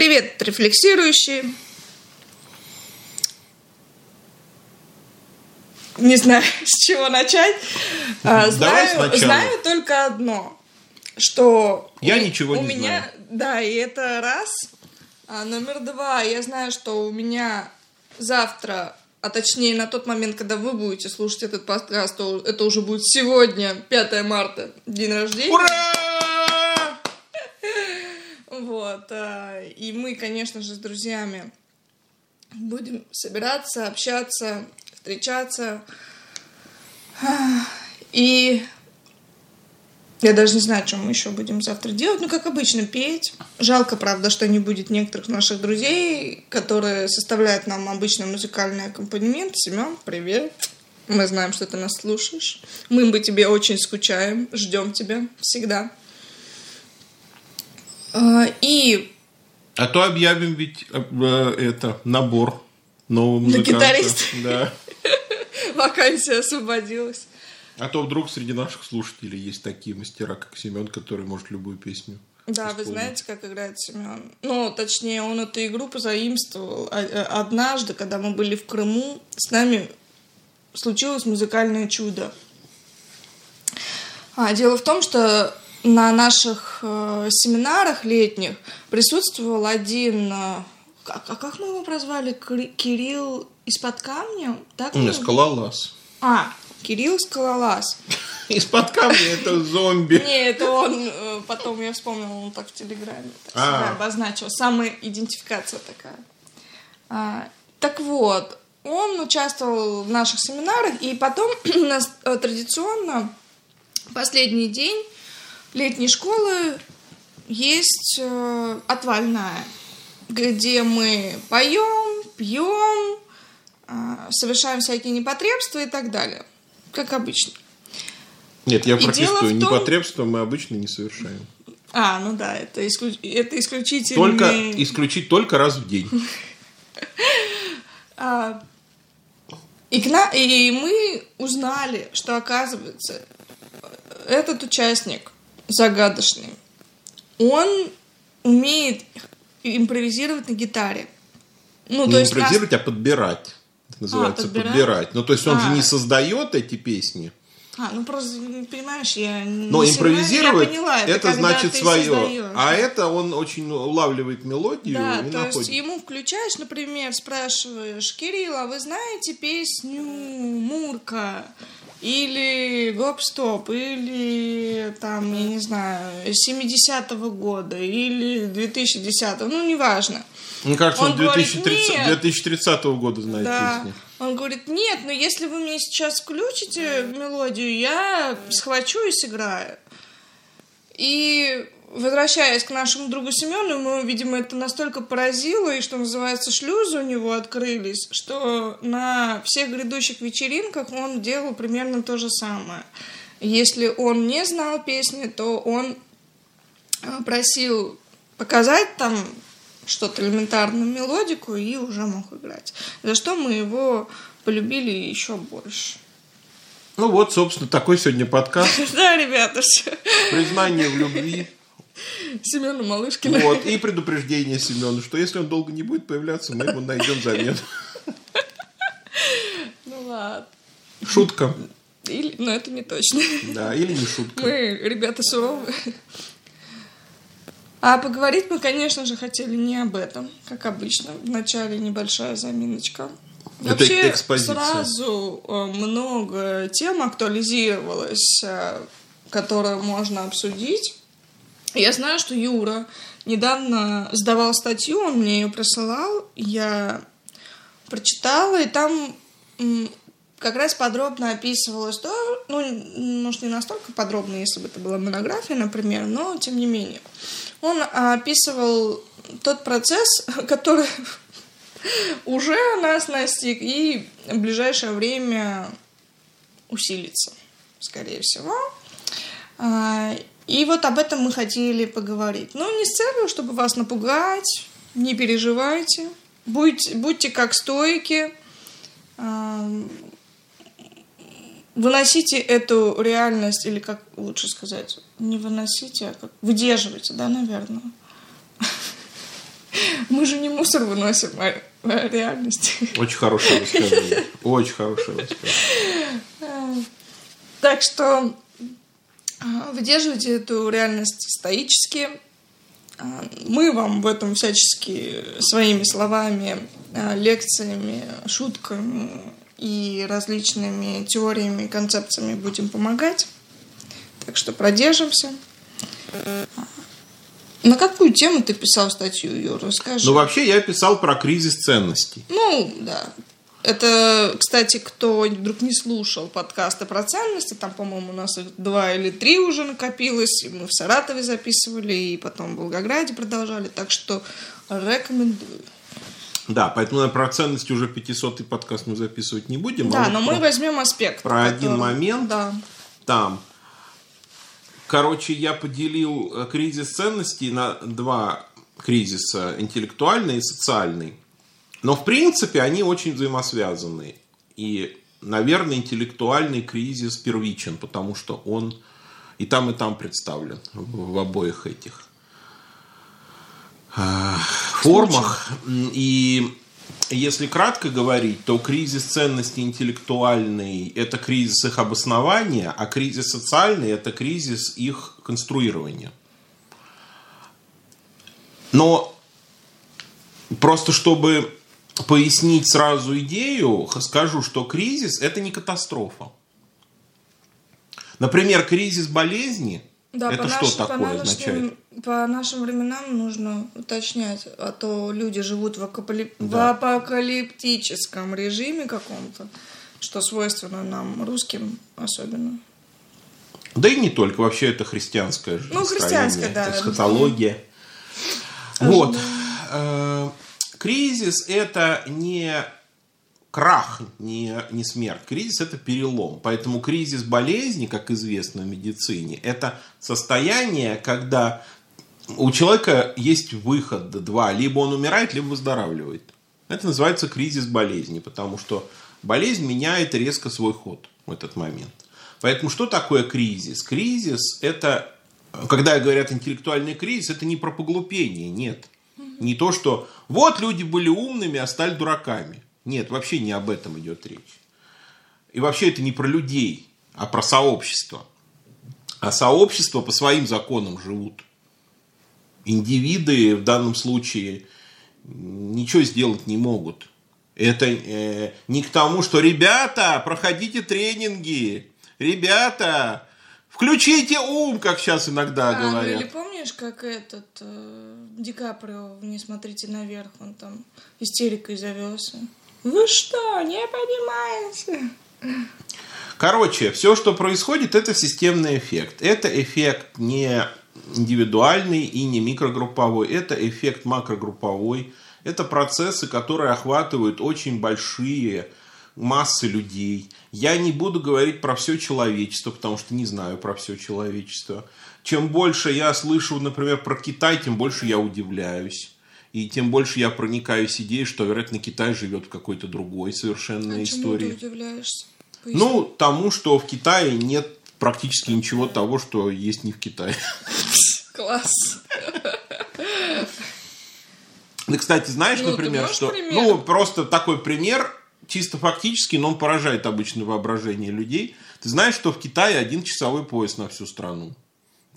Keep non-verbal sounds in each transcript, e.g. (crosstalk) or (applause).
Привет, рефлексирующие. Не знаю, (laughs) с чего начать. А, Давай знаю, сначала. знаю только одно, что Я у- ничего у не меня, знаю. да, и это раз. А номер два, я знаю, что у меня завтра, а точнее на тот момент, когда вы будете слушать этот подкаст, то это уже будет сегодня, 5 марта, день рождения. Ура! Вот. а, И мы, конечно же, с друзьями будем собираться, общаться, встречаться. И я даже не знаю, что мы еще будем завтра делать. Ну, как обычно, петь. Жалко, правда, что не будет некоторых наших друзей, которые составляют нам обычно музыкальный аккомпанемент. Семен, привет. Мы знаем, что ты нас слушаешь. Мы бы тебе очень скучаем, ждем тебя всегда. А, И А то объявим ведь э, э, это набор нового На музыканта. гитариста. Да. (laughs) вакансия освободилась. А то вдруг среди наших слушателей есть такие мастера, как Семен, который может любую песню. Да, вы знаете, как играет Семен. Ну, точнее, он эту игру позаимствовал. А- Однажды, когда мы были в Крыму, с нами случилось музыкальное чудо. А, дело в том, что на наших э, семинарах летних присутствовал один... э, как, а как мы его прозвали? Кирилл из-под камня? Так Не, его- скалолаз. А, Кирилл Скалолаз. (laughs) Из-под камня это зомби. Не, это он, э, потом я вспомнила, он так в Телеграме так А. себя обозначил. Самая идентификация такая. А, так вот, он участвовал в наших семинарах, и потом (clears throat) у нас э, традиционно последний день летней школы есть э, отвальная, где мы поем, пьем, а, совершаем всякие непотребства и так далее. Как обычно. Нет, я протестую. том- Непотребство мы обычно не совершаем. А, ну да, это, исклю- это исключительно... Только исключить только раз в день. (laughs) А, и, к на- и мы узнали, что, оказывается, этот участник загадочный, он умеет импровизировать на гитаре. Ну, не то есть нас- импровизировать, а подбирать. Это называется подбирать? подбирать. Ну, то есть он же А. не создает эти песни. А, ну просто, понимаешь, я не Но импровизировать я поняла, это, это значит свое. создаешь. А это он очень улавливает мелодию Да, и то находит. есть ему включаешь, например, спрашиваешь, Кирилл, а вы знаете песню Мурка? Или Гоп-стоп, или там, я не знаю, 70-го года, или 2010-го, ну, неважно. Мне кажется, он, Он говорит, 2030, «Нет». 2030 года знает Да. песни. Он говорит, нет, но если вы мне сейчас включите мелодию, я схвачу и сыграю. И возвращаясь к нашему другу Семену, ему, видимо, это настолько поразило, и, что называется, шлюзы у него открылись, что на всех грядущих вечеринках он делал примерно то же самое. Если он не знал песни, то он а, просил показать там что-то элементарную мелодику и уже мог играть. За что мы его полюбили еще больше. Ну вот, собственно, такой сегодня подкаст. (laughs) Да, ребята, все. Признание в любви. Семена Малышкина. Вот. И предупреждение Семену, что если он долго не будет появляться, мы ему найдем замену. Ну ладно. Шутка. Или, но это не точно. Да, или не шутка. Мы, ребята, суровые. А поговорить мы, конечно же, хотели не об этом, как обычно. Вначале небольшая заминочка. Это Вообще экспозиция. сразу э, много тем актуализировалось, э, которые можно обсудить. Я знаю, что Юра недавно сдавал статью, он мне ее присылал, я прочитала, и там как раз подробно описывалось то, ну, может, не настолько подробно, если бы это была монография, например, но тем не менее. Он описывал тот процесс, (laughs) который уже нас настиг и в ближайшее время усилится, скорее всего. И вот об этом мы хотели поговорить. Но не с целью, чтобы вас напугать, не переживайте. Будьте, будьте как стойки. Выносите эту реальность, или как лучше сказать, не выносите, а как выдерживайте, да, наверное. (laughs) Мы же не мусор выносим, а, а реальность. (laughs) Очень хорошее высказывание. Очень хорошее высказывание. Так что выдерживайте эту реальность стоически. А, мы вам в этом всячески своими словами, а, лекциями, шутками и различными теориями, концепциями будем помогать. Так что продержимся. На какую тему ты писал статью, Юр? Расскажи. Ну, вообще, я писал про кризис ценностей. Ну, да. Это, кстати, кто вдруг не слушал подкасты про ценности, там, по-моему, у нас их два или три уже накопилось, и мы в Саратове записывали, и потом в Волгограде продолжали, так что рекомендую. Да, поэтому про ценности уже 500 подкаст мы записывать не будем. Да, а но вот мы возьмем аспект. Про который- один момент Да. там. Короче, я поделил э, кризис ценностей на два кризиса, интеллектуальный и социальный. Но, в принципе, они очень взаимосвязаны. И, наверное, интеллектуальный кризис первичен, потому что он и там, и там представлен в обоих этих э, формах. И если кратко говорить, то кризис ценностей интеллектуальный – это кризис их обоснования, а кризис социальный – это кризис их конструирования. Но просто чтобы пояснить сразу идею, скажу, что кризис – это не катастрофа. Например, кризис болезни Да, это по что нашим- по такое нынешним- означает? По нашим временам нужно уточнять, а то люди живут в, акапали- в Да. апокалиптическом режиме каком-то, что свойственно нам, русским особенно. Да и не только, вообще это христианское же Ну, христианское, настроение, да. эсхатология. Вот. Кризис – это не крах, не, не смерть. Кризис – это перелом. Поэтому кризис болезни, как известно в медицине, это состояние, когда у человека есть выход два. Либо он умирает, либо выздоравливает. Это называется кризис болезни, потому что болезнь меняет резко свой ход в этот момент. Поэтому что такое кризис? Кризис – это, когда говорят интеллектуальный кризис, это не про поглупение, нет. Не то, что вот люди были умными, а стали дураками. Нет, вообще не об этом идет речь. И вообще это не про людей, а про сообщество. А сообщества по своим законам живут. Индивиды в данном случае ничего сделать не могут. Это э, не к тому, что ребята, проходите тренинги, ребята, включите ум, как сейчас иногда А, ну говорят. или помнишь, как этот э, Ди Каприо «Не смотрите наверх», он там истерикой завелся. Вы что, не понимаете? Короче, все, что происходит, это системный эффект. Это эффект не индивидуальный и не микрогрупповой. Это эффект макрогрупповой. Это процессы, которые охватывают очень большие массы людей. Я не буду говорить про все человечество, потому что не знаю про все человечество. Чем больше я слышу, например, про Китай, тем больше я удивляюсь. И тем больше я проникаюсь идеей, что, вероятно, Китай живет в какой-то другой совершенно А чему истории. ты удивляешься? Поясни. Ну, тому, что в Китае нет практически ничего того, что есть не в Китае. (laughs) Класс. Ты, кстати, знаешь, Ну, например, что... пример? Ну, просто такой пример, чисто фактически, но он поражает обычно воображение людей. Ты знаешь, что в Китае один часовой пояс на всю страну?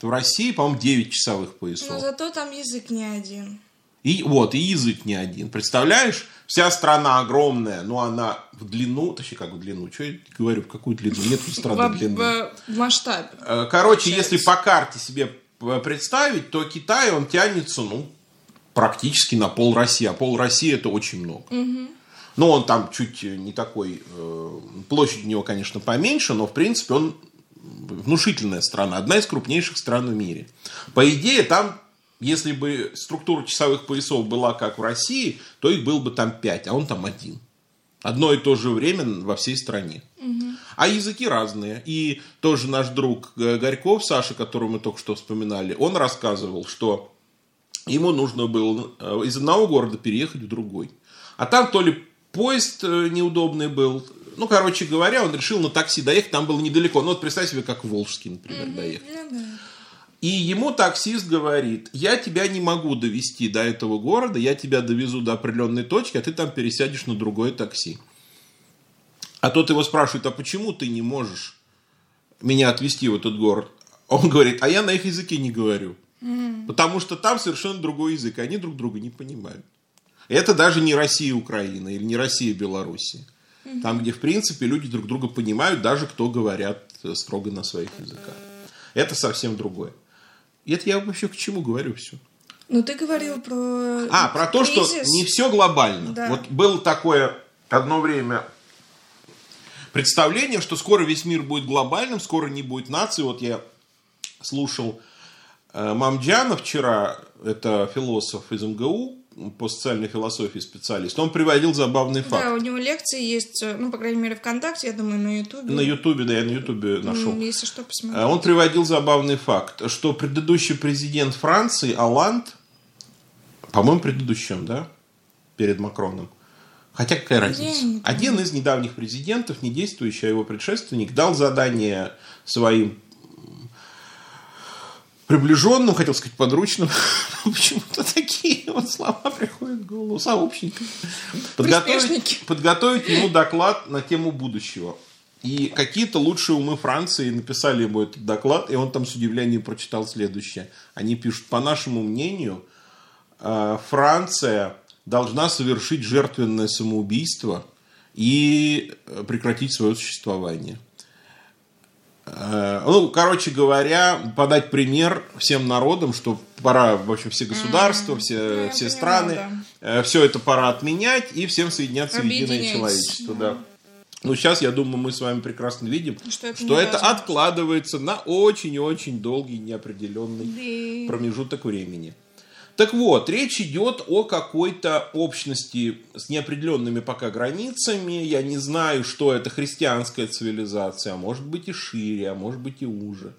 В России, по-моему, 9 часовых Но поясов. зато там язык не один. И вот, и язык не один. Представляешь, вся страна огромная, но она в длину, точнее, как в длину, что я говорю, в какую длину? Нет страны В, длины. в- в масштабе. Э, Короче, Получается. если по карте себе п- представить, то Китай, он тянется, ну, практически на пол России. А пол России это очень много. Ну, он там чуть не такой, э, площадь у него, конечно, поменьше, но, в принципе, он внушительная страна, одна из крупнейших стран в мире. По идее, там, если бы структура часовых поясов была как в России, то их было бы там пять, а он там один. Одно и то же время во всей стране. А языки разные. И тоже наш друг э, Горьков, Саша, которого мы только что вспоминали, он рассказывал, что ему нужно было э, из одного города переехать в другой. А там то ли поезд э, неудобный был. Ну, короче говоря, он решил на такси доехать, там было недалеко. Ну, вот представь себе, как в Волжский, например, доехать. Ну. И ему таксист говорит, я тебя не могу довести до этого города, я тебя довезу до определенной точки, а ты там пересядешь на другое такси. А тот его спрашивает, а почему ты не можешь меня отвезти в этот город? Он говорит, а я на их языке не говорю. Mm. Потому что там совершенно другой язык, они друг друга не понимают. Это даже не Россия Украина или не Россия Белоруссия. Mm-hmm. Там, где, в принципе, люди друг друга понимают, даже кто говорят э, строго на своих языках. Это совсем другое. И это я вообще к чему говорю все. Ну, ты говорил про... А, про то, кризис. что не все глобально. Да. Вот было такое одно время представление, что скоро весь мир будет глобальным, скоро не будет нации. Вот я слушал э, Мамджана вчера, это философ из МГУ, по социальной философии специалист, он приводил забавный факт. Да, у него лекции есть, э, ну, по крайней мере, ВКонтакте, я думаю, на Ютубе. На Ютубе, да, я на Ютубе нашел. Если что, посмотрите. Э, он приводил забавный факт, что предыдущий президент Франции, Аланд, по-моему, предыдущим, да, перед Макроном, Хотя какая разница? Один из недавних президентов, не действующий, а его предшественник, дал задание своим приближенным, хотел сказать, подручным, (laughs) почему-то такие вот слова приходят в голову, сообщникам. Подготовить, подготовить ему доклад на тему будущего. И какие-то лучшие умы Франции написали ему этот доклад, и он там с удивлением прочитал следующее. Они пишут, по нашему мнению, э, Франция должна совершить жертвенное самоубийство и э, прекратить свое существование. Э, ну, короче говоря, подать пример всем народам, что пора, в общем, все государства, все, все страны, да. Э, все это пора отменять и всем соединяться в единое человечество. Да. Ну, сейчас, я думаю, мы с вами прекрасно видим, что это, что это откладывается на очень-очень долгий неопределенный да. промежуток времени. Так вот, речь идет о какой-то общности с неопределенными пока границами. Я не знаю, что это христианская цивилизация, а может быть и шире, а может быть и уже.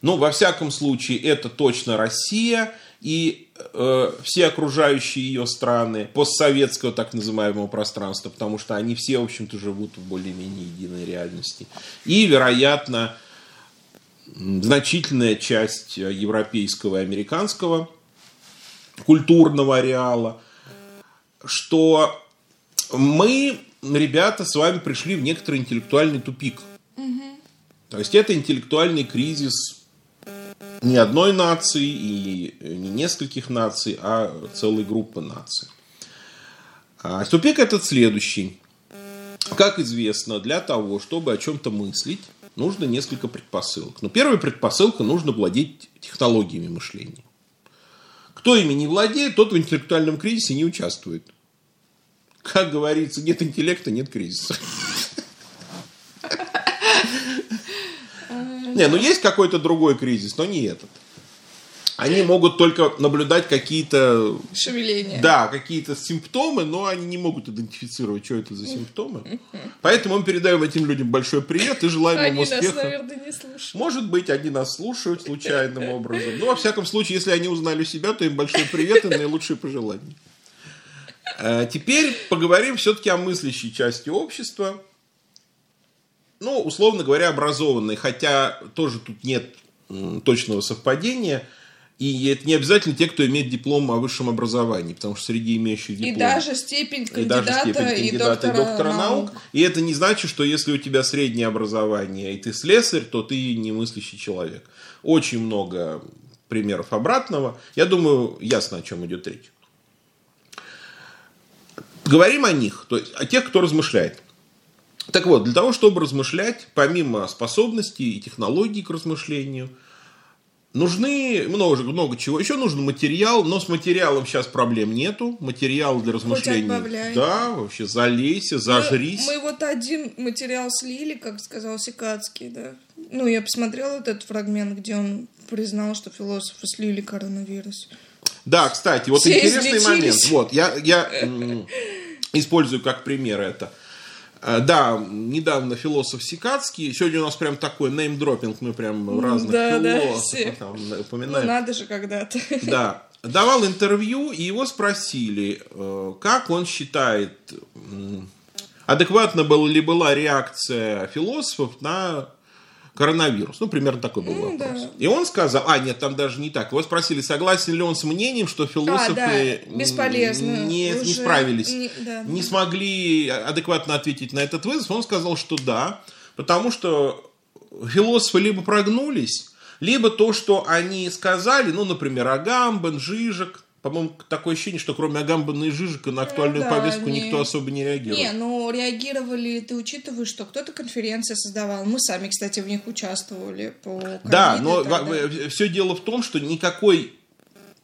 Но во всяком случае это точно Россия и э, все окружающие ее страны постсоветского так называемого пространства, потому что они все, в общем-то, живут в более-менее единой реальности. И, вероятно, значительная часть европейского и американского культурного ареала, что мы, ребята, с вами пришли в некоторый интеллектуальный тупик. То есть это интеллектуальный кризис не одной нации и не нескольких наций, а целой группы наций. А тупик этот следующий. Как известно, для того, чтобы о чем-то мыслить, нужно несколько предпосылок. Но первая предпосылка – нужно владеть технологиями мышления. Кто ими не владеет, тот в интеллектуальном кризисе не участвует. Как говорится, нет интеллекта, нет кризиса. (laughs) Не, ну есть какой-то другой кризис, но не этот. Они могут только наблюдать какие-то... Шевеления. Да, какие-то симптомы, но они не могут идентифицировать, что это за симптомы. (laughs) Поэтому мы передаем этим людям большой привет и желаем им успеха. Они нас, наверное, не слушают. Может быть, они нас слушают случайным (laughs) образом. Но, во всяком случае, если они узнали себя, то им большой привет и наилучшие пожелания. А теперь поговорим все-таки о мыслящей части общества. Ну, условно говоря, образованной, хотя тоже тут нет точного совпадения – и это не обязательно те, кто имеет диплом о высшем образовании, потому что среди имеющих диплом... И даже степень кандидата, и, даже степень кандидата и, доктора, и доктора наук. наук. И это не значит, что если у тебя среднее образование, и ты слесарь, то ты не мыслящий человек. Очень много примеров обратного. Я думаю, ясно, о чем идет речь. Говорим о них, то есть о тех, кто размышляет. Так вот, для того, чтобы размышлять, помимо способностей и технологий к размышлению – Нужны много, много чего. Еще нужен материал, но с материалом сейчас проблем нету. Материал для размышлений. Да, вообще залейся, зажрись. Мы, мы вот один материал слили, как сказал Сикацкий, да. Ну, я посмотрела вот этот фрагмент, где он признал, что философы слили коронавирус. Да, кстати, вот Все интересный излечились. момент. Вот, я, я использую как пример это. Э, да, недавно философ Сикацкий. Сегодня у нас прям такой неймдропинг, мы прям разных да, философов да, там упоминаем. Ну, надо же когда-то. Да. Давал интервью, и его спросили, э, как он считает, адекватна была ли была реакция философов на коронавирус. Ну, примерно такой был Ну, вопрос. да. И он сказал, а, нет, там даже не так. Его спросили, согласен ли он с мнением, что философы А, да, бесполезно. не, не Уже справились, не- да. не смогли адекватно ответить на этот вызов. Он сказал, что да, потому что философы либо прогнулись, либо то, что они сказали, ну, например, Агамбен, Жижик, по-моему, такое ощущение, что кроме Агамбена и Жижика на актуальную да, повестку они- никто особо не реагирует. Не, ну реагировали, ты учитываешь, что кто-то конференции создавал. Мы сами, кстати, в них участвовали по Да, но все дело в том, что никакой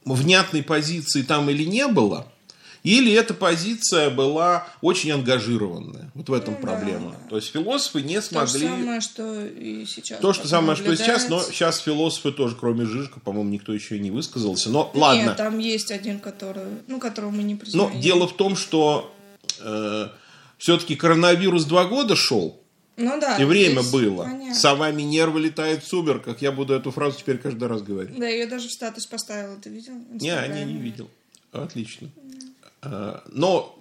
внятной позиции там или не было, или эта позиция была очень ангажированная. Вот в этом Ну, проблема. да. То есть философы не То же смогли... самое, что и сейчас. То же самое, что и сейчас, но сейчас философы тоже, кроме Жижика, по-моему, никто еще и не высказался. Но Нет, ладно. там есть один, который, ну, которого мы не Но признаем. дело в том, что все-таки коронавирус два года шел, ну, да, и время здесь было. понятно. Сова Минерва летает в сумерках. Я буду эту фразу теперь каждый раз говорить. Да, я ее даже в статус поставила, ты видел? Не, не, Инстаграме? не видел. Отлично. А, Но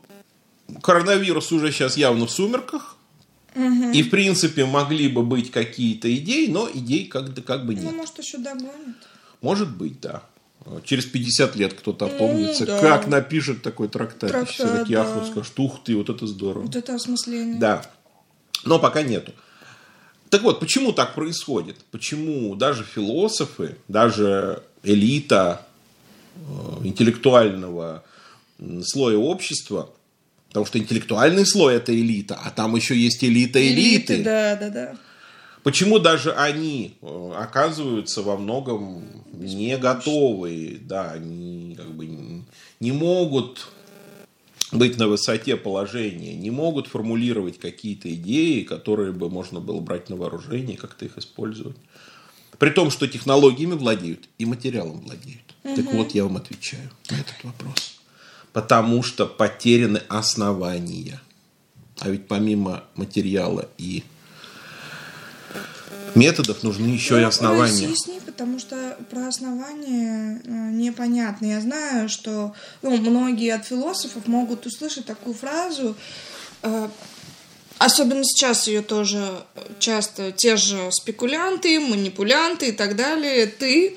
коронавирус уже сейчас явно в сумерках. И, в принципе, могли бы быть какие-то идеи, но идей как, как бы Ну, нет. может, еще догонит. Может быть, да. Через 50 лет кто-то опомнится, да. как напишет такой трактат. Трактат, Все такие да. ахнут, скажут, ух ты, вот это здорово. Вот это осмысление. Да. Но пока нету. Так вот, почему так происходит? Почему даже философы, даже элита э, интеллектуального слоя общества, потому что интеллектуальный слой это элита, а там еще есть элита элиты. Да, да, да. Почему даже они э, оказываются во многом не готовы, да, они как бы не- не могут быть на высоте положения, не могут формулировать какие-то идеи, которые бы можно было брать на вооружение, как-то их использовать. При том, что технологиями владеют и материалом владеют. Так вот, я вам отвечаю на этот вопрос. Потому что потеряны основания. А ведь помимо материала и методов нужны еще и Ну, основания. Разъясни, потому что про основания э, непонятно. Я знаю, что ну, многие от философов могут услышать такую фразу, э, особенно сейчас ее тоже часто те же спекулянты, манипулянты и так далее, ты э,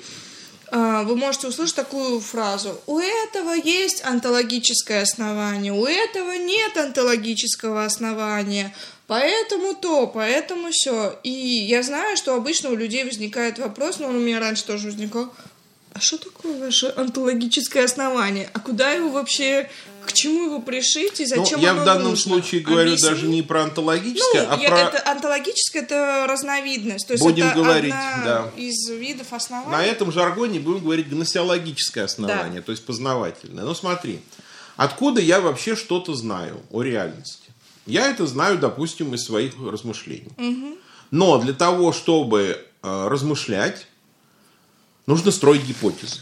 вы можете услышать такую фразу. У этого есть онтологическое основание, у этого нет онтологического основания. Поэтому то, поэтому все. И я знаю, что обычно у людей возникает вопрос, но он у меня раньше тоже возникал. А что такое ваше онтологическое основание? А куда его вообще, к чему его пришить и Ну, зачем я оно в данном нужно? случае говорю Объясни. даже не про Ну, онтологическое, а я- про... это онтологическое это разновидность. То есть Будем это говорить, да. из видов оснований. На этом жаргоне будем говорить гносеологическое основание, то есть познавательное. Ну смотри, откуда я вообще что-то знаю о реальности? Я это знаю, допустим, из своих размышлений. Но для того, чтобы э, размышлять, нужно строить гипотезы.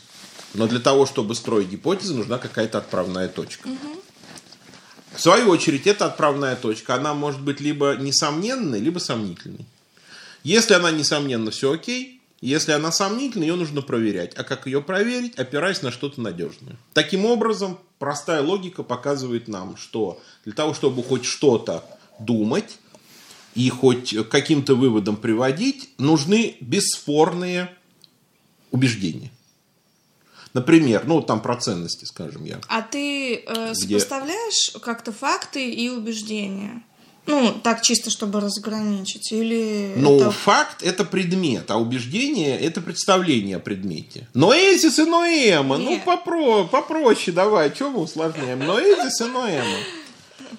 Но для того, чтобы строить гипотезы, нужна какая-то отправная точка. В свою очередь, эта отправная точка, она может быть либо несомненной, либо сомнительной. Если она несомненна, все окей. Если она сомнительна, ее нужно проверять. А как ее проверить? Опираясь на что-то надежное. Таким образом, простая логика показывает нам, что для того, чтобы хоть что-то думать и хоть каким-то выводам приводить, нужны бесспорные убеждения. Например, ну там про ценности, скажем я. А ты э, Где? сопоставляешь как-то факты и убеждения? Ну, так чисто, чтобы разграничить? Или Ну, это- факт – это предмет, а убеждение – это представление о предмете. Ноэзис и Ноэма. Ну, Нет. попро, попроще давай, что мы усложняем? Ноэзис и Ноэма.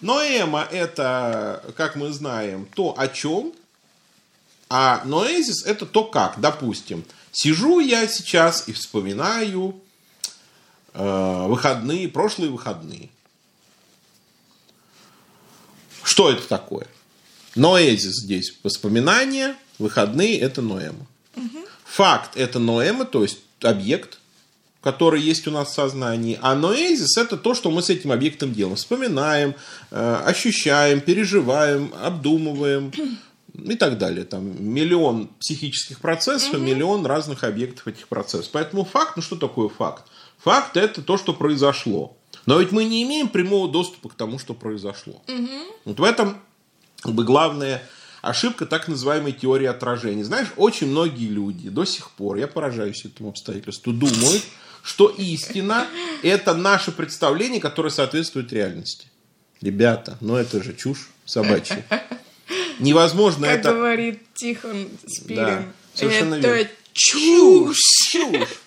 Ноэма – это, как мы знаем, то, о чем, а ноэзис – это то, как. Допустим, сижу я сейчас и вспоминаю э, выходные, прошлые выходные. Что это такое? Ноэзис здесь воспоминания, выходные это ноэма. Факт это ноэма, то есть объект, который есть у нас в сознании. А ноэзис это то, что мы с этим объектом делаем. Вспоминаем, э, ощущаем, переживаем, обдумываем и так далее. Там миллион психических процессов, и миллион разных объектов этих процессов. Поэтому факт, ну что такое факт? Факт это то, что произошло. Но ведь мы не имеем прямого доступа к тому, что произошло. Вот в этом как бы главное ошибка так называемой теории отражения. Знаешь, очень многие люди до сих пор, я поражаюсь этому обстоятельству, думают, что истина – это наше представление, которое соответствует реальности. Ребята, ну это же чушь собачья. Невозможно как это... говорит Тихон Спирин, Да, совершенно это верно. чушь. Чушь.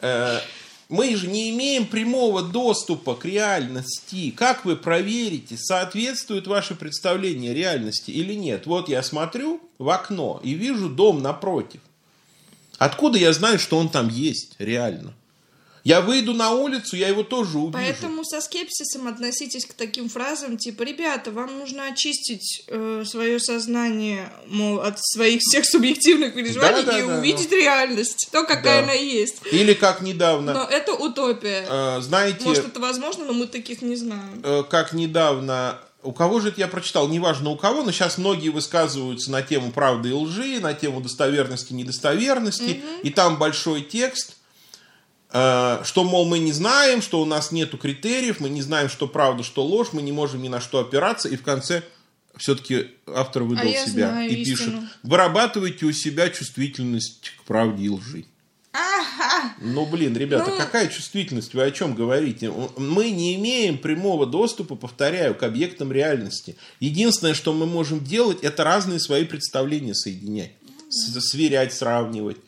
Э, Мы же не имеем прямого доступа к реальности. Как вы проверите, соответствует ваше представление реальности или нет? Вот я смотрю в окно и вижу дом напротив. Откуда я знаю, что он там есть реально? Я выйду на улицу, я его тоже увижу. Поэтому со скепсисом относитесь к таким фразам, типа, ребята, вам нужно очистить э, свое сознание, мол, от своих всех субъективных переживаний Да, да, и да, увидеть реальность, то, какая Да. она есть. Или как недавно, Но это утопия. э, знаете, Может, это возможно, но мы таких не знаем. э, как недавно, у кого же это я прочитал, неважно у кого, но сейчас многие высказываются на тему правды и лжи, на тему достоверности и недостоверности, и там большой текст, что, мол, мы не знаем, что у нас нету критериев, мы не знаем, что правда, что ложь, мы не можем ни на что опираться, и в конце все-таки автор выдал А себя знаю и пишет, истину. вырабатывайте у себя чувствительность к правде и лжи. Ага! Ну, блин, ребята, Ну- какая чувствительность? Вы о чем говорите? Мы не имеем прямого доступа, повторяю, к объектам реальности. Единственное, что мы можем делать, это разные свои представления соединять, сверять, сравнивать.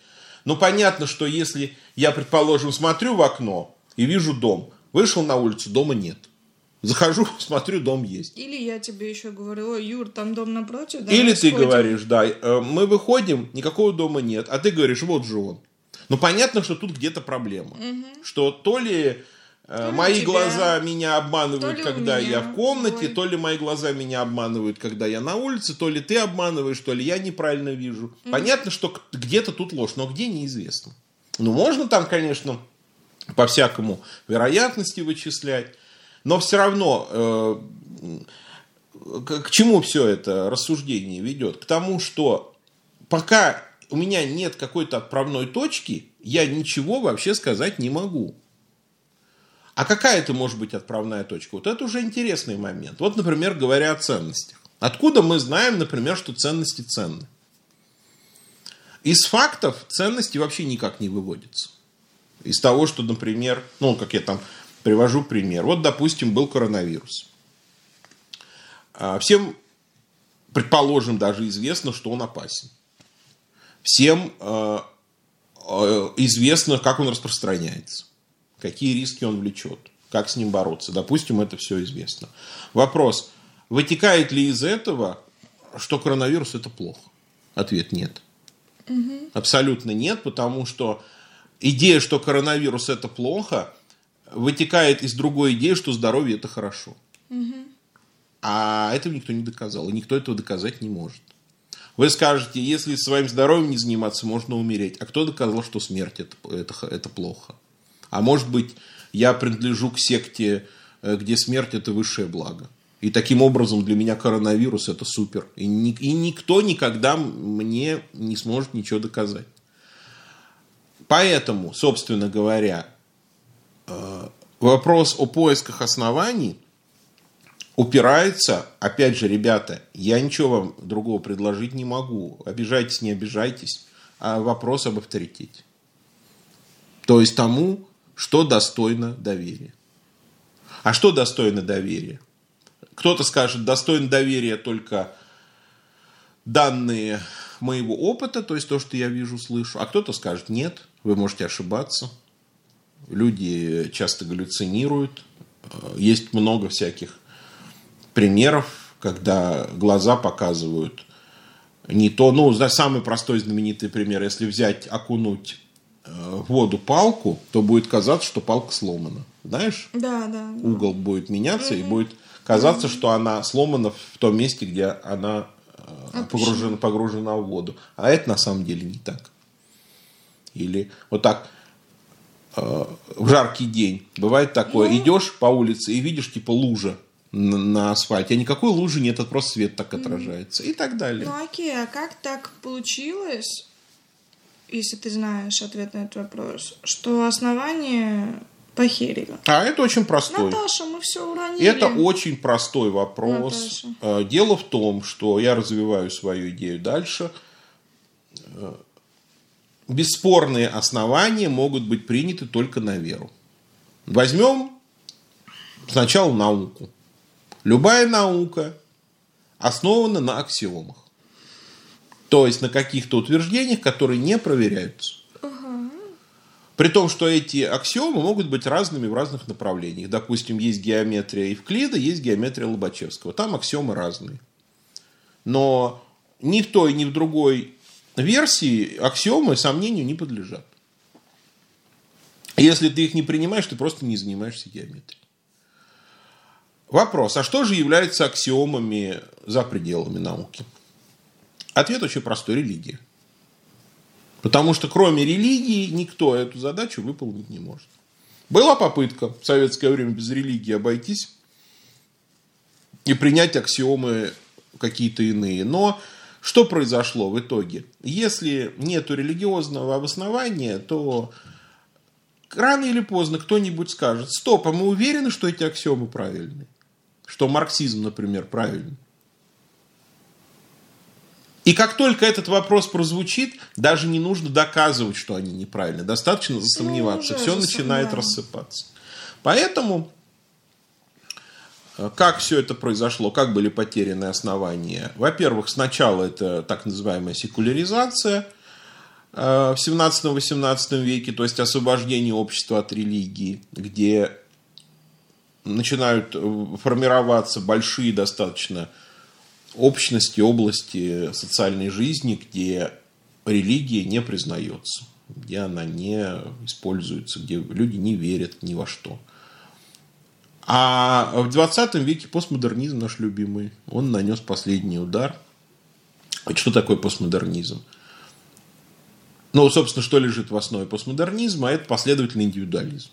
Ну, понятно, что если я, предположим, смотрю в окно и вижу дом, вышел на улицу, дома нет. Захожу, (laughs) смотрю, дом есть. Или я тебе еще говорю, ой, Юр, там дом напротив, давай Или ты сходим». говоришь, да, э, мы выходим, никакого дома нет, а ты говоришь, вот же он. Ну, понятно, что тут где-то проблема. Что то ли, То ли мои тебя, глаза меня то обманывают, когда меня я в комнате, твой. то ли мои глаза меня обманывают, когда я на улице, то ли ты обманываешь, то ли я неправильно вижу. Понятно, что где-то тут ложь, но где неизвестно. Ну, можно там, конечно, по-всякому вероятности вычислять, но все равно э, к чему все это рассуждение ведет? К тому, что пока у меня нет какой-то отправной точки, я ничего вообще сказать не могу. А какая это может быть отправная точка? Вот это уже интересный момент. Вот, например, говоря о ценностях. Откуда мы знаем, например, что ценности ценны? Из фактов ценности вообще никак не выводятся. Из того, что, например, ну, как я там привожу пример. Вот, допустим, был коронавирус. А, Всем, предположим, даже известно, что он опасен. Всем э, э, известно, как он распространяется, какие риски он влечет, как с ним бороться. Допустим, это все известно. Вопрос, вытекает ли из этого, что коронавирус это плохо? Ответ нет. Абсолютно нет, потому что идея, что коронавирус это плохо, вытекает из другой идеи, что здоровье это хорошо. А этого никто не доказал, и никто этого доказать не может. Вы скажете, если своим здоровьем не заниматься, можно умереть. А кто доказал, что смерть это, это, это плохо? А может быть, я принадлежу к секте, э, где смерть это высшее благо. И таким образом для меня коронавирус это супер. И, ни- и никто никогда мне не сможет ничего доказать. Поэтому, собственно говоря, э, вопрос о поисках оснований упирается, опять же, ребята, я ничего вам другого предложить не могу. Обижайтесь, не обижайтесь. А вопрос об авторитете. То есть тому, что достойно доверия. А что достойно доверия? Кто-то скажет, достойно доверия только данные моего опыта, то есть то, что я вижу, слышу. А кто-то скажет, нет, вы можете ошибаться. Люди часто галлюцинируют. Есть много всяких примеров, когда глаза показывают не то. Ну, самый простой знаменитый пример. Если взять, окунуть в воду палку, то будет казаться, что палка сломана. Знаешь? Да, да. угол будет меняться, и будет казаться, что она сломана в том месте, где она э, погружена, погружена в воду. А это на самом деле не так. Или вот так э, в жаркий день бывает такое, Ну. идешь по улице и видишь типа лужа на, на асфальте, а никакой лужи нет, это просто свет так отражается и так далее. Ну окей, а как так получилось, если ты знаешь ответ на этот вопрос, что основание Похерили. А это очень простой. Наташа, мы все уронили. Это очень простой вопрос. Наташа. Э, Дело в том, что я развиваю свою идею дальше. Э, Бесспорные основания могут быть приняты только на веру. Возьмем сначала науку. Любая наука основана на аксиомах. То есть на каких-то утверждениях, которые не проверяются. При том, что эти аксиомы могут быть разными в разных направлениях. Допустим, есть геометрия Евклида, есть геометрия Лобачевского. Там аксиомы разные. Но ни в той, ни в другой версии аксиомы сомнению не подлежат. Если ты их не принимаешь, ты просто не занимаешься геометрией. Вопрос, а что же является аксиомами за пределами науки? Ответ очень простой – религия. Потому что кроме религии никто эту задачу выполнить не может. Была попытка в советское время без религии обойтись и принять аксиомы какие-то иные. Но что произошло в итоге? Если нет религиозного обоснования, то рано или поздно кто-нибудь скажет, стоп, а мы уверены, что эти аксиомы правильны? Что марксизм, например, правильный? И как только этот вопрос прозвучит, даже не нужно доказывать, что они неправильны. Достаточно засомневаться. уже все начинает рассыпаться. Поэтому, э, как все это произошло, как были потеряны основания? Во-первых, сначала это так называемая секуляризация э, в 17-18 веке, то есть освобождение общества от религии, где начинают э, формироваться большие достаточно общности, области социальной жизни, где религия не признается, где она не используется, где люди не верят ни во что. А в 20 веке постмодернизм наш любимый, он нанес последний удар. Что такое постмодернизм? Ну, собственно, что лежит в основе постмодернизма, это последовательный индивидуализм.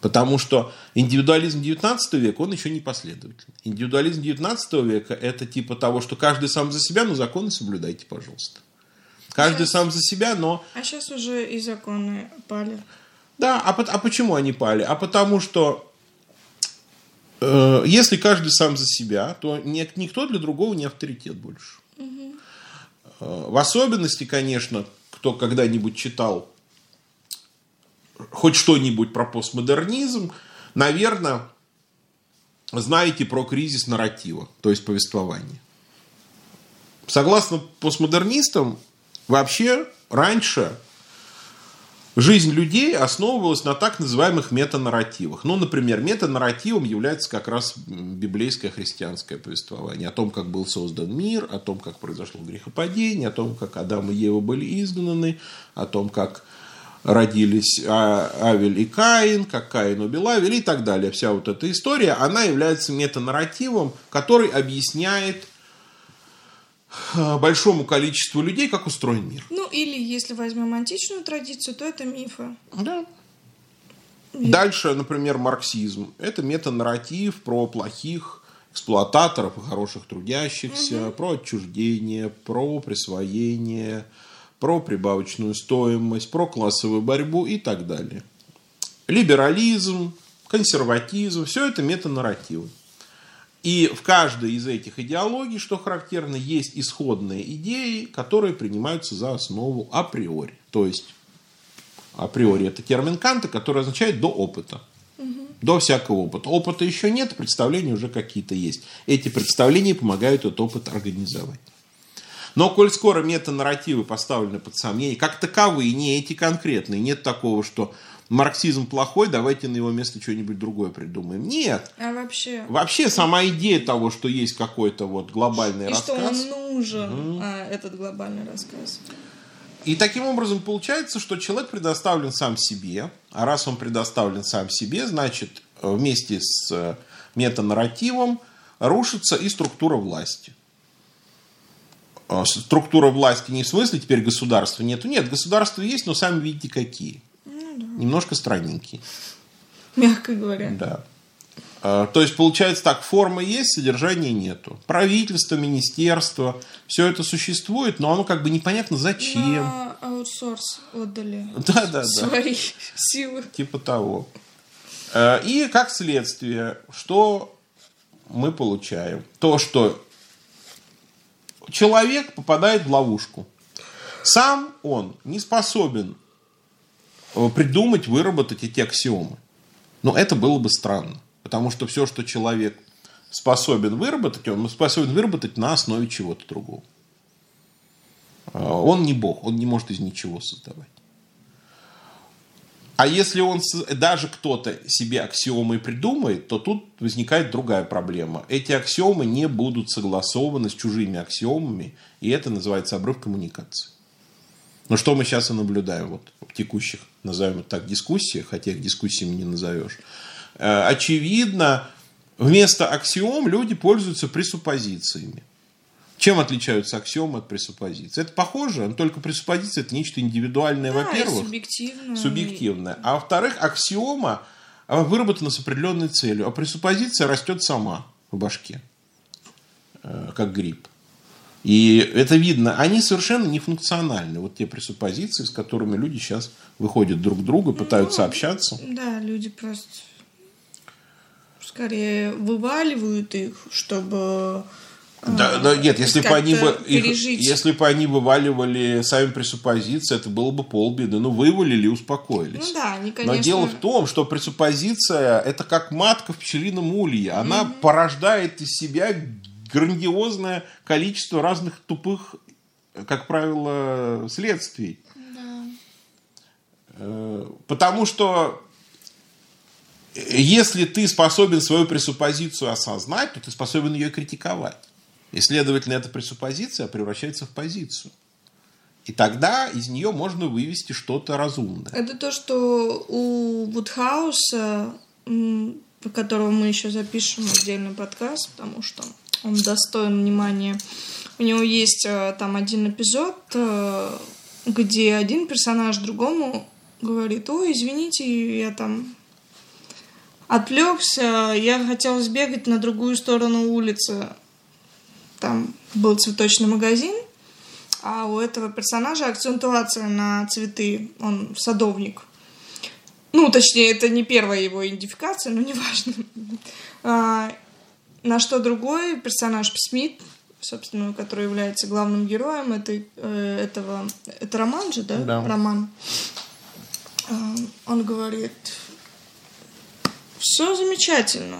Потому что индивидуализм 19 века, он еще не последовательный. Индивидуализм 19 века это типа того, что каждый сам за себя, но законы соблюдайте, пожалуйста. Каждый сам за себя, но... А сейчас уже и законы пали. Да, а, а почему они пали? А потому что э, если каждый сам за себя, то ни- никто для другого не авторитет больше. Э, в особенности, конечно, кто когда-нибудь читал хоть что-нибудь про постмодернизм, наверное, знаете про кризис нарратива, то есть повествования. Согласно постмодернистам, вообще раньше жизнь людей основывалась на так называемых метанарративах. Ну, например, метанарративом является как раз библейское христианское повествование о том, как был создан мир, о том, как произошло грехопадение, о том, как Адам и Ева были изгнаны, о том, как родились А- Авель и Каин, как Каин убил Авель и так далее. Вся вот эта история, она является метанарративом, который объясняет э, большому количеству людей, как устроен мир. Ну, или если возьмем античную традицию, то это мифы. Да. Дальше, например, марксизм. Это метанарратив про плохих эксплуататоров и хороших трудящихся, про отчуждение, про присвоение, про прибавочную стоимость, про классовую борьбу и так далее. Либерализм, консерватизм, все это метанарративы. И в каждой из этих идеологий, что характерно, есть исходные идеи, которые принимаются за основу априори. То есть априори это термин Канта, который означает до опыта. До всякого опыта. Опыта еще нет, представления уже какие-то есть. Эти представления помогают этот опыт организовать. Но коль скоро метанарративы поставлены под сомнение, как таковые, не эти конкретные, нет такого, что марксизм плохой, давайте на его место что-нибудь другое придумаем. Нет. А вообще... Вообще сама идея того, что есть какой-то вот глобальный И рассказ. что он нужен, а, этот глобальный рассказ. И таким образом получается, что человек предоставлен сам себе, а раз он предоставлен сам себе, значит э, вместе с э, метанарративом рушится и структура власти. А, Структура власти не в смысле теперь государства нету. Нет, государство есть, но сами видите какие. Немножко странненькие. Мягко говоря. Да. А, То есть получается так, форма есть, содержания нету. Правительство, министерство, все это существует, но оно как бы непонятно зачем. На аутсорс отдали Да, да, да. свои (laughs) силы. Типа того. Э, и как следствие, что мы получаем? То, что человек попадает в ловушку. Сам он не способен э, придумать, выработать эти аксиомы. Но это было бы странно. Потому что все, что человек способен выработать, он способен выработать на основе чего-то другого. Э, он не Бог, он не может из ничего создавать. А если он даже кто-то себе аксиомы придумает, то тут возникает другая проблема. Эти аксиомы не будут согласованы с чужими аксиомами, и это называется обрыв коммуникации. Но что мы сейчас и наблюдаем вот в текущих, назовем это так, дискуссиях, хотя их дискуссиями не назовешь. Э, очевидно, вместо аксиом люди пользуются пресуппозициями. Чем отличаются аксиомы от пресуппозиции? Это похоже, но только пресуппозиция это нечто индивидуальное, Да, во-первых. субъективно. Субъективное. А во-вторых, аксиома выработана с определенной целью, а пресуппозиция растет сама в башке, э, как гриб. И это видно, они совершенно не функциональны. Вот те пресуппозиции, с которыми люди сейчас выходят друг к другу, пытаются Ну, общаться. Да, люди просто скорее вываливают их, чтобы Да, а, да, нет, если бы они бы как-то их- пережить. если бы они вываливали сами пресуппозиции, это было бы полбеды. Ну, вывалили и успокоились. Ну да, они, Но конечно... дело в том, что пресуппозиция это как матка в пчелином улье. Она порождает из себя грандиозное количество разных тупых, как правило, следствий. Да. Э, Потому что если ты способен свою пресуппозицию осознать, то ты способен ее критиковать. И, следовательно, эта пресуппозиция превращается в позицию. И тогда из нее можно вывести что-то разумное. Это то, что у Вудхауса, м, по которому мы еще запишем отдельный подкаст, потому что он достоин внимания. У него есть э, там один эпизод, э, где один персонаж другому говорит, ой, извините, я там отвлекся, я хотел сбегать на другую сторону улицы. Там был цветочный магазин, а у этого персонажа акцентуация на цветы. Он садовник. Ну, точнее, это не первая его идентификация, но (laughs) неважно. А, на что другой персонаж Смит, собственно, который является главным героем этой, э, этого... Это роман же, да? Да. Роман. А, Он говорит, все замечательно.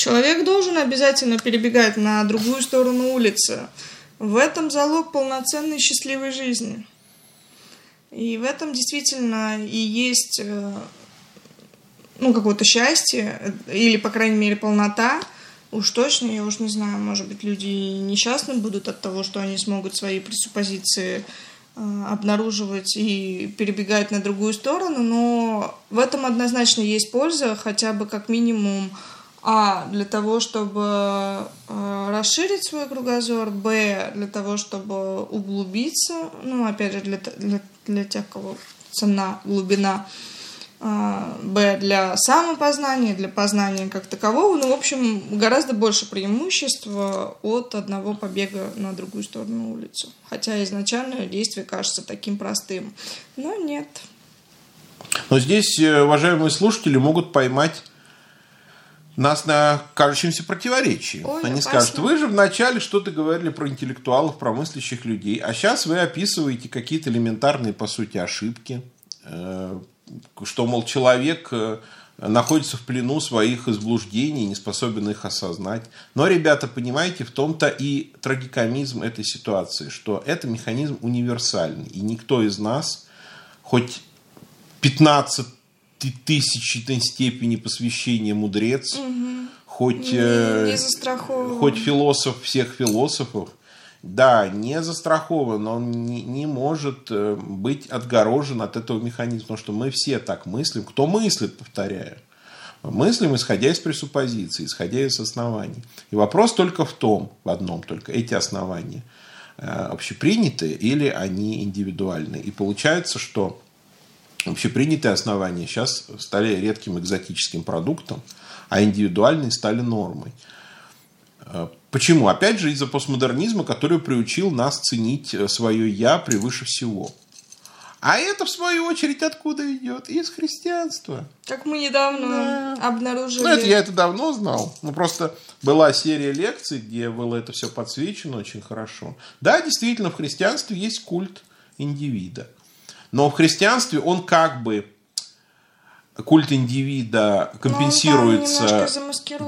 Человек должен обязательно перебегать на другую сторону улицы. В этом залог полноценной счастливой жизни. И в этом действительно и есть э, ну, какое-то счастье, э, или, по крайней мере, полнота. Уж точно, я уж не знаю, может быть, люди несчастны будут от того, что они смогут свои пресуппозиции э, обнаруживать и перебегать на другую сторону, но в этом однозначно есть польза, хотя бы как минимум а, для того, чтобы э, расширить свой кругозор, б, для того, чтобы углубиться, ну, опять же, для, для, для тех, кого цена, глубина, а, б, для самопознания, для познания как такового, ну, в общем, гораздо больше преимуществ э, от одного побега на другую сторону улицы. Хотя изначально действие кажется таким простым, но нет. Но здесь э, уважаемые слушатели могут поймать нас на кажущемся противоречии. Ой, Они опасно. скажут, вы же вначале что-то говорили про интеллектуалов, про мыслящих людей, а сейчас вы описываете какие-то элементарные, по сути, ошибки, э, что, мол, человек э, находится в плену своих изблуждений, не способен их осознать. Но, ребята, понимаете, в том-то и трагикомизм этой ситуации, что это механизм универсальный, и никто из нас, хоть 15 тысячной степени посвящения мудрец, хоть, Не, э, не застрахован. хоть философ всех философов, да, не застрахован, он не, не может э, быть отгорожен от этого механизма, потому что мы все так мыслим. Кто мыслит, повторяю, мыслим, исходя из пресуппозиций, исходя из оснований. И вопрос только в том, в одном только, эти основания э, общепринятые или они индивидуальные. И получается, что общепринятые основания сейчас стали редким экзотическим продуктом, а индивидуальные стали нормой. Э, Почему? Опять же, из-за постмодернизма, который приучил нас ценить свое «я» превыше всего. А это, в свою очередь, откуда идет? Из христианства. Как мы недавно да. обнаружили. Ну, это я это давно знал. Ну, просто была серия лекций, где было это все подсвечено очень хорошо. Да, действительно, в христианстве есть культ индивида. Но в христианстве он как бы культ индивида компенсируется,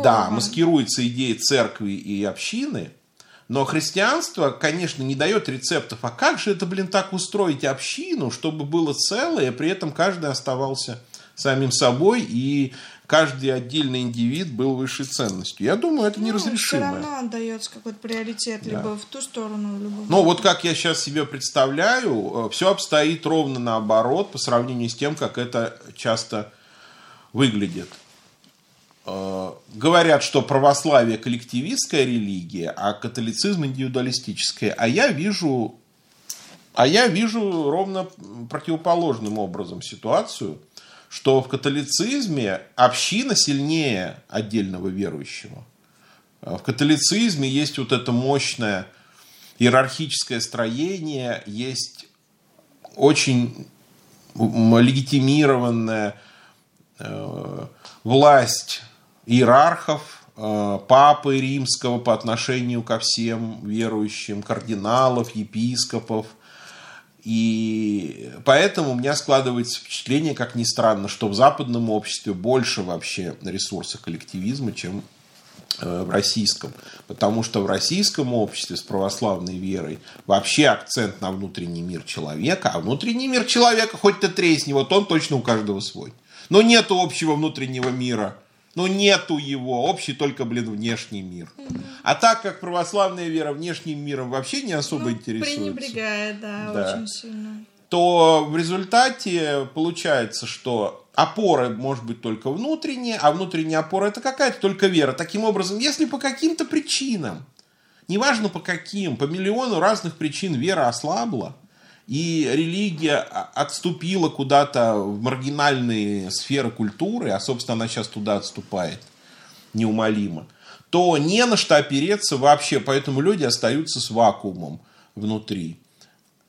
да, маскируется идеей церкви и общины, но христианство, конечно, не дает рецептов. А как же это, блин, так устроить общину, чтобы было целое, при этом каждый оставался самим собой и каждый отдельный индивид был высшей ценностью. Я думаю, это ну, неразрешимо. Все равно отдается какой-то приоритет, да. либо в ту сторону, либо в Ну, вот как я сейчас себе представляю, э, все обстоит ровно наоборот по сравнению с тем, как это часто выглядит. Э, говорят, что православие коллективистская религия, а католицизм индивидуалистическая. А я вижу, а я вижу ровно противоположным образом ситуацию, что в католицизме община сильнее отдельного верующего. В католицизме есть вот это мощное иерархическое строение, есть очень легитимированная э, власть иерархов, э, папы римского по отношению ко всем верующим, кардиналов, епископов. И поэтому у меня складывается впечатление, как ни странно, что в западном обществе больше вообще ресурсов коллективизма, чем э, в российском. Потому что в российском обществе с православной верой вообще акцент на внутренний мир человека, а внутренний мир человека, хоть ты тресни, вот он точно у каждого свой. Но нет общего внутреннего мира но нету его, общий только, блин, внешний мир. А так как православная вера внешним миром вообще не особо ну, интересуется. Пренебрегает, да, да, очень сильно. То в результате получается, что опора может быть только внутренняя, а внутренняя опора это какая-то только вера. Таким образом, если по каким-то причинам, неважно по каким, по миллиону разных причин вера ослабла, и религия отступила куда-то в маргинальные сферы культуры, а, собственно, она сейчас туда отступает неумолимо, то не на что опереться вообще, поэтому люди остаются с вакуумом внутри.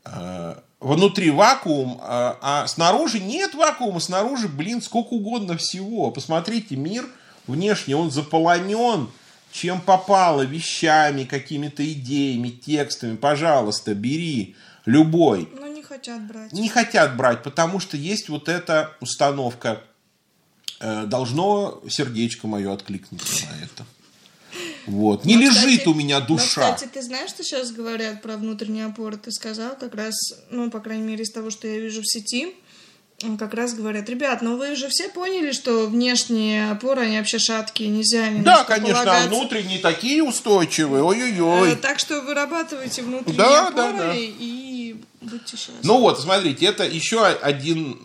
Э, внутри вакуум, а, а снаружи нет вакуума, снаружи, блин, сколько угодно всего. Посмотрите, мир внешне, он заполонен чем попало, вещами, какими-то идеями, текстами. Пожалуйста, бери любой. Но не хотят брать. Не хотят брать, потому что есть вот эта установка. Э, должно сердечко мое откликнуться на это. Вот. Не но, лежит кстати, у меня душа. Но, кстати, ты знаешь, что сейчас говорят про внутренние опоры? Ты сказал как раз, ну, по крайней мере, из того, что я вижу в сети, как раз говорят, ребят, ну вы же все поняли, что внешние опоры, они вообще шаткие, нельзя ни Да, конечно, полагаться. а внутренние такие устойчивые, ой-ой-ой. Э, так что вырабатывайте внутренние да, опоры да, да. и Будьте счастливы. Ну вот, смотрите, это еще один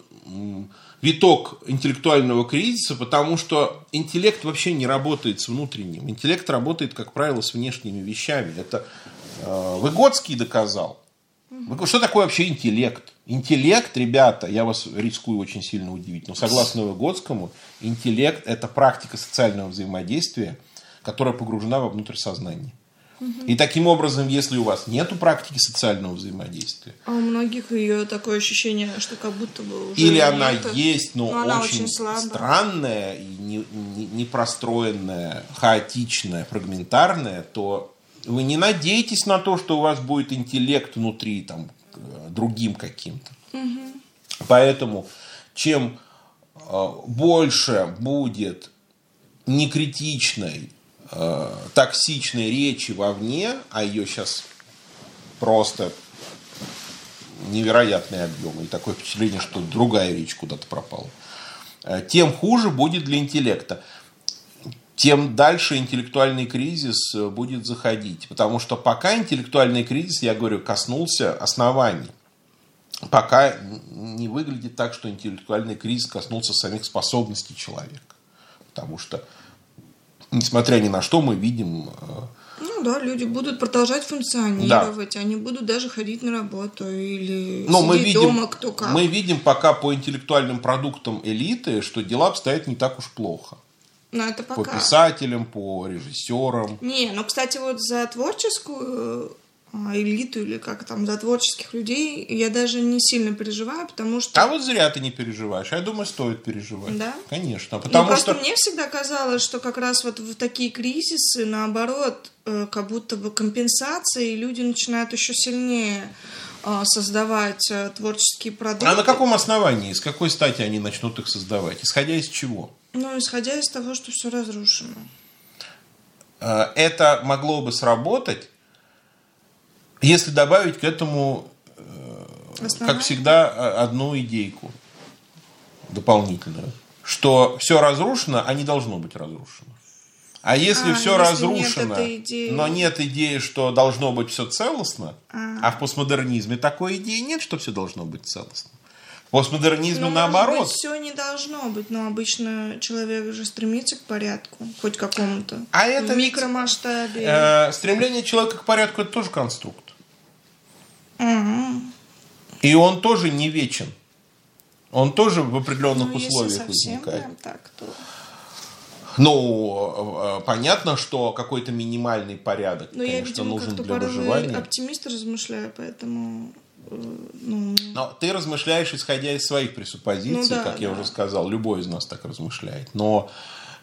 виток интеллектуального кризиса, потому что интеллект вообще не работает с внутренним. Интеллект работает, как правило, с внешними вещами. Это э, Выгодский доказал. Что такое вообще интеллект? Интеллект, ребята, я вас рискую очень сильно удивить, но согласно Выгодскому, интеллект – это практика социального взаимодействия, которая погружена во внутрь сознания. И таким образом, если у вас нет практики социального взаимодействия. А у многих ее такое ощущение, что как будто бы уже. Или она это, есть, но, но она очень, очень странная и не, не, не простроенная, хаотичная, фрагментарная, то вы не надеетесь на то, что у вас будет интеллект внутри там, другим каким-то. Угу. Поэтому чем э, больше будет некритичной э, токсичной речи вовне, а ее сейчас просто невероятный объем, и такое впечатление, что другая речь куда-то пропала, э, тем хуже будет для интеллекта. Тем дальше интеллектуальный кризис э, будет заходить. Потому что пока интеллектуальный кризис, я говорю, коснулся оснований. Пока не выглядит так, что интеллектуальный кризис коснулся самих способностей человека. Потому что несмотря ни на что, мы видим... Э, ну да, люди будут продолжать функционировать, да. они будут даже ходить на работу или Но сидеть мы видим, дома, кто как. Мы видим пока по интеллектуальным продуктам элиты, что дела обстоят не так уж плохо. Но это пока. По писателям, по режиссерам. Не, ну, кстати, вот за творческую элиту или как там, за творческих людей, я даже не сильно переживаю, потому что... А вот зря ты не переживаешь. Я думаю, стоит переживать. Да? Конечно. Ну, Потому просто что... мне всегда казалось, что как раз вот в такие кризисы, наоборот, э, как будто бы компенсации, и люди начинают еще сильнее э, создавать э, творческие продукты. А на каком основании, с какой стати они начнут их создавать? Исходя из чего? Ну, исходя из того, что все разрушено. Это могло бы сработать, если добавить к этому, э, как всегда, э, одну идейку дополнительную. Что все разрушено, а не должно быть разрушено. А если А, все если нет разрушено, идеи. но нет идеи, что должно быть все целостно, А. а в постмодернизме такой идеи нет, что все должно быть целостно. В постмодернизме Ну, наоборот. Быть, все не должно быть, но обычно человек же стремится к порядку, хоть какому-то. А это в микромасштабе. Э, стремление человека к порядку это тоже конструкт. И он тоже не вечен. Он тоже в определенных Ну, условиях возникает. прям так, то... Ну, э, понятно, что какой-то минимальный порядок, Но Ну, я, конечно, видимо, нужен для выживания. оптимист размышляю, поэтому... э, Ну, Но ты размышляешь, исходя из своих пресуппозиций, Ну да, как я да. уже сказал, любой из нас так размышляет. Но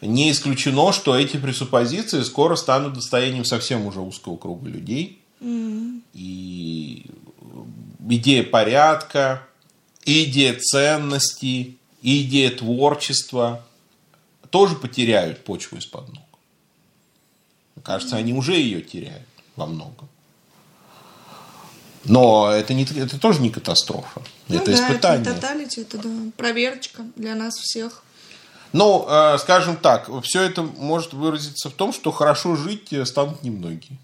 не исключено, что эти пресуппозиции скоро станут достоянием совсем уже узкого круга людей. И идея порядка, идея ценностей, идея творчества тоже потеряют почву из-под ног. Кажется, они уже ее теряют во многом. Но это, не, это тоже не катастрофа. ну это да, испытание. Это тоталити, это да, проверочка для нас всех. Ну, э, скажем так, все это может выразиться в том, что хорошо жить э, станут немногие.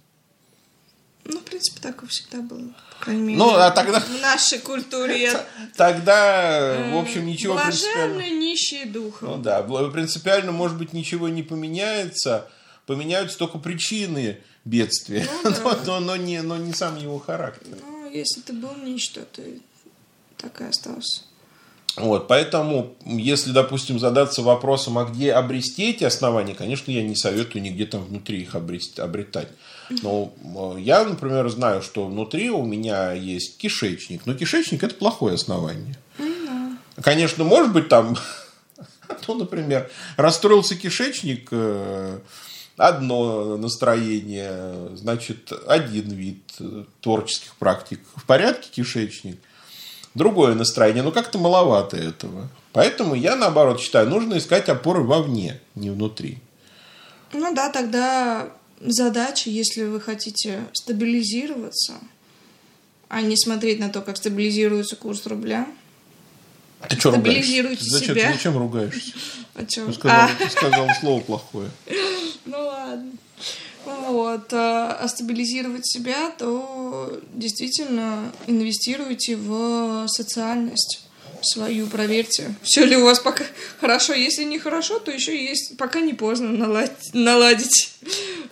Принципе, так и всегда было. По крайней мере, Ну, а тогда- в нашей культуре. (laughs) Тогда, в общем, ничего принципиально... Нищие духом. Ну да, принципиально, может быть, ничего не поменяется. Поменяются только причины бедствия, Ну (laughs) но, но- но не, но не сам его характер. Ну, если ты был ничто, ты так и остался. Вот, поэтому, если, допустим, задаться вопросом, а где обрести эти основания, конечно, я не советую нигде там внутри их обрести, обретать. Но э, я, например, знаю, что внутри у меня есть кишечник. Но кишечник – это плохое основание. Конечно, может быть, там, (laughs) ну, например, расстроился кишечник, э, одно настроение, значит, один вид э, творческих практик. В порядке кишечник – другое настроение, но как-то маловато этого. Поэтому я, наоборот, считаю, нужно искать опоры вовне, не внутри. Ну да, тогда задача, если вы хотите стабилизироваться, а не смотреть на то, как стабилизируется курс рубля. Ты что ругаешься? Зачем, себя. зачем ругаешься? (laughs) О чём? Ты сказал, А, ты сказал слово плохое. (laughs) ну ладно. Вот, а а стабилизировать себя, то действительно инвестируйте в социальность свою, проверьте, все ли у вас пока (laughs) хорошо. Если не хорошо, то еще есть, пока не поздно наладить. наладить.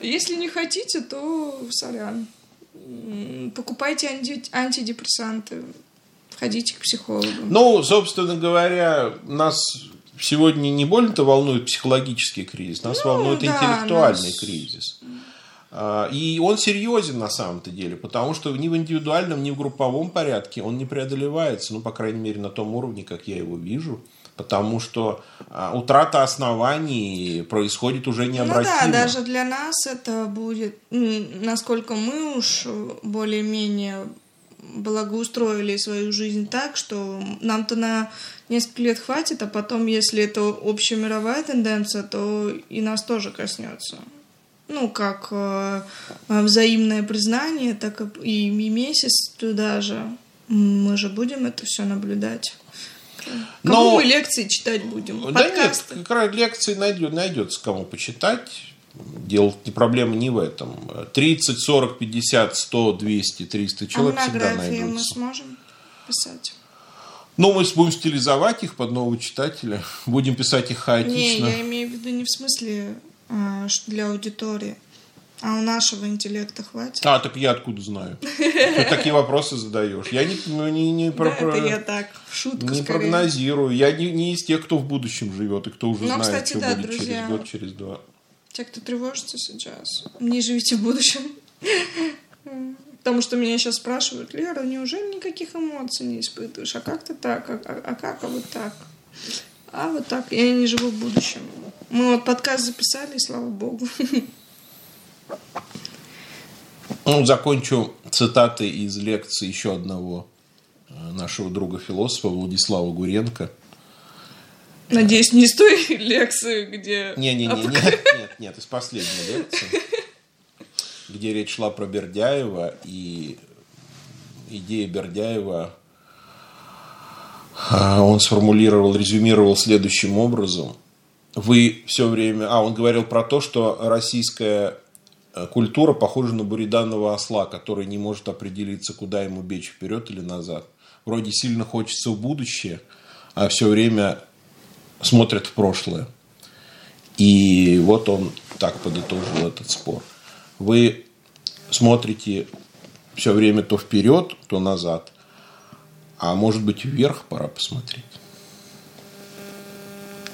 Если не хотите, то сорян. Покупайте анти- антидепрессанты, ходите к психологу. Ну, собственно говоря, нас сегодня не больно-то волнует психологический кризис, нас Ну, волнует да, интеллектуальный нас- кризис. А, И он серьезен на самом-то деле, потому что ни в индивидуальном, ни в групповом порядке он не преодолевается, ну, по крайней мере, на том уровне, как я его вижу, потому что а, утрата оснований происходит уже необратимо. Ну да, даже для нас это будет, насколько мы уж более-менее благоустроили свою жизнь так, что нам-то на несколько лет хватит, а потом, если это общемировая тенденция, то и нас тоже коснется. Ну, как э, взаимное признание, так и, и месяц туда же. Мы же будем это все наблюдать. Кому Но- мы лекции читать будем? Да нет, Подкасты? как раз лекции найдет, найдется кому почитать. Дело, не проблема не в этом. 30, 40, 50, 100, 200, 300 человек а всегда монографии мы найдутся. сможем писать? Ну, мы будем стилизовать их под нового читателя. Будем писать их Не, хаотично. я имею в виду не в смысле а, что для аудитории, а у нашего интеллекта хватит. А, так я откуда знаю? Ты такие вопросы задаешь. Я не, ну, не, не, про- Да, про- это я так, в шутку не скорее. прогнозирую. Я не, не из тех, кто в будущем живет и кто уже Ну, знает, кстати, что да, будет друзья. через год, через два. Те, кто тревожится сейчас, не живите в будущем. Потому что меня сейчас спрашивают, Лера, неужели никаких эмоций не испытываешь? А как ты так? А, а, а как? А вот так? А вот так. Я не живу в будущем. Мы вот подкаст записали, и слава богу. Ну, закончу цитаты из лекции еще одного э, нашего друга-философа Владислава Гуренко. Надеюсь, не из той (laughs) лекции, где... Не-не-не, нет, нет, нет, из последней лекции, (laughs) где речь шла про Бердяева, и идея Бердяева а, он сформулировал, резюмировал следующим образом. Вы все время... А, он говорил про то, что российская культура похожа на буриданного осла, который не может определиться, куда ему бечь, вперед или назад. Вроде сильно хочется в будущее, а все время смотрят в прошлое. И вот он так подытожил этот спор. Вы смотрите все время то вперед, то назад – а может быть, вверх пора посмотреть.